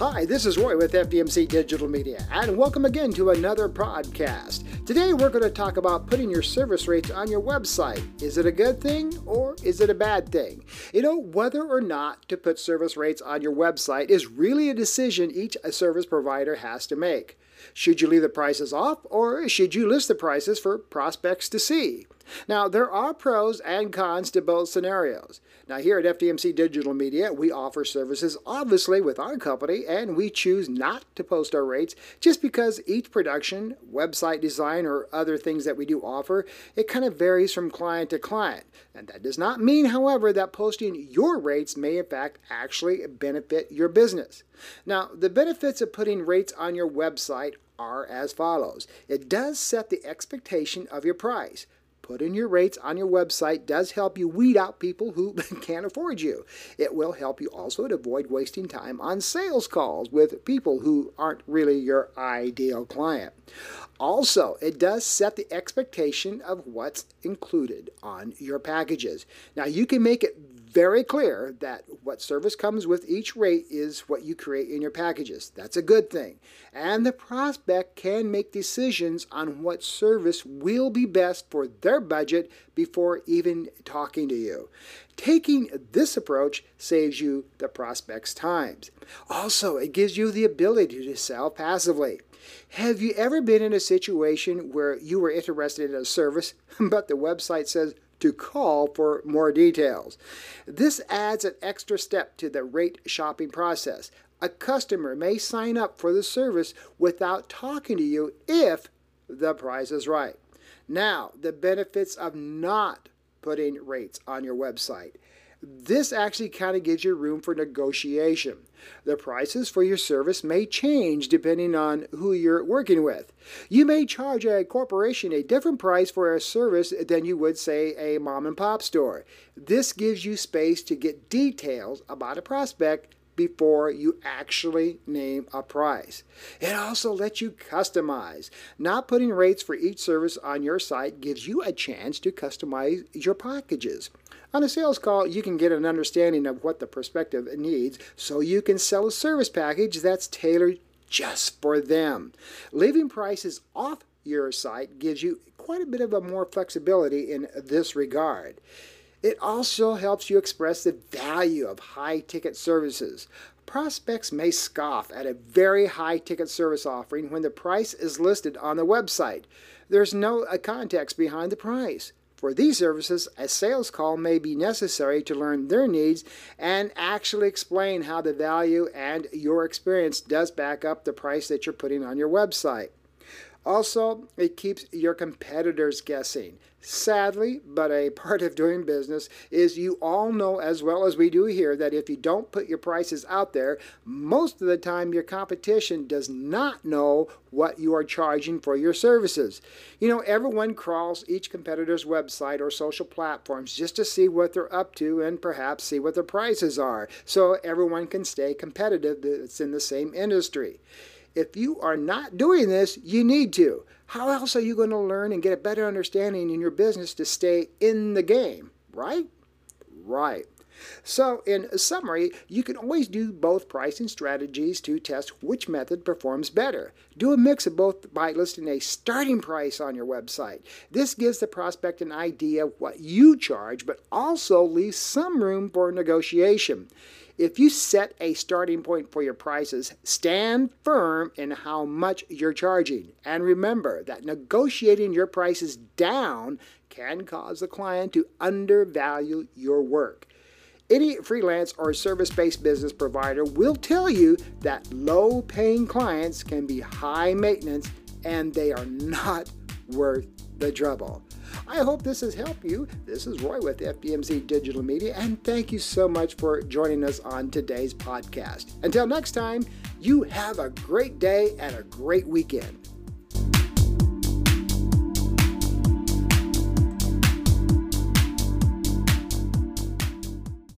Hi, this is Roy with FDMC Digital Media, and welcome again to another podcast. Today we're going to talk about putting your service rates on your website. Is it a good thing or is it a bad thing? You know, whether or not to put service rates on your website is really a decision each service provider has to make. Should you leave the prices off or should you list the prices for prospects to see? Now, there are pros and cons to both scenarios. Now, here at FDMC Digital Media, we offer services obviously with our company, and we choose not to post our rates just because each production, website design, or other things that we do offer, it kind of varies from client to client. And that does not mean, however, that posting your rates may in fact actually benefit your business. Now, the benefits of putting rates on your website are as follows it does set the expectation of your price. Putting your rates on your website does help you weed out people who can't afford you. It will help you also to avoid wasting time on sales calls with people who aren't really your ideal client. Also, it does set the expectation of what's included on your packages. Now, you can make it very clear that what service comes with each rate is what you create in your packages. That's a good thing. And the prospect can make decisions on what service will be best for their budget before even talking to you. Taking this approach saves you the prospect's times. Also, it gives you the ability to sell passively. Have you ever been in a situation where you were interested in a service, but the website says to call for more details. This adds an extra step to the rate shopping process. A customer may sign up for the service without talking to you if the price is right. Now, the benefits of not putting rates on your website. This actually kind of gives you room for negotiation. The prices for your service may change depending on who you're working with. You may charge a corporation a different price for a service than you would, say, a mom and pop store. This gives you space to get details about a prospect before you actually name a price. It also lets you customize. Not putting rates for each service on your site gives you a chance to customize your packages. On a sales call, you can get an understanding of what the prospective needs so you can sell a service package that's tailored just for them. Leaving prices off your site gives you quite a bit of a more flexibility in this regard. It also helps you express the value of high ticket services. Prospects may scoff at a very high ticket service offering when the price is listed on the website. There's no uh, context behind the price. For these services, a sales call may be necessary to learn their needs and actually explain how the value and your experience does back up the price that you're putting on your website. Also, it keeps your competitors guessing. Sadly, but a part of doing business is you all know as well as we do here that if you don't put your prices out there, most of the time your competition does not know what you are charging for your services. You know, everyone crawls each competitor's website or social platforms just to see what they're up to and perhaps see what their prices are so everyone can stay competitive that's in the same industry. If you are not doing this, you need to. How else are you going to learn and get a better understanding in your business to stay in the game, right? Right. So, in summary, you can always do both pricing strategies to test which method performs better. Do a mix of both by listing a starting price on your website. This gives the prospect an idea of what you charge, but also leaves some room for negotiation. If you set a starting point for your prices, stand firm in how much you're charging. And remember that negotiating your prices down can cause the client to undervalue your work. Any freelance or service based business provider will tell you that low paying clients can be high maintenance and they are not worth the trouble. I hope this has helped you. This is Roy with FDMC Digital Media, and thank you so much for joining us on today's podcast. Until next time, you have a great day and a great weekend.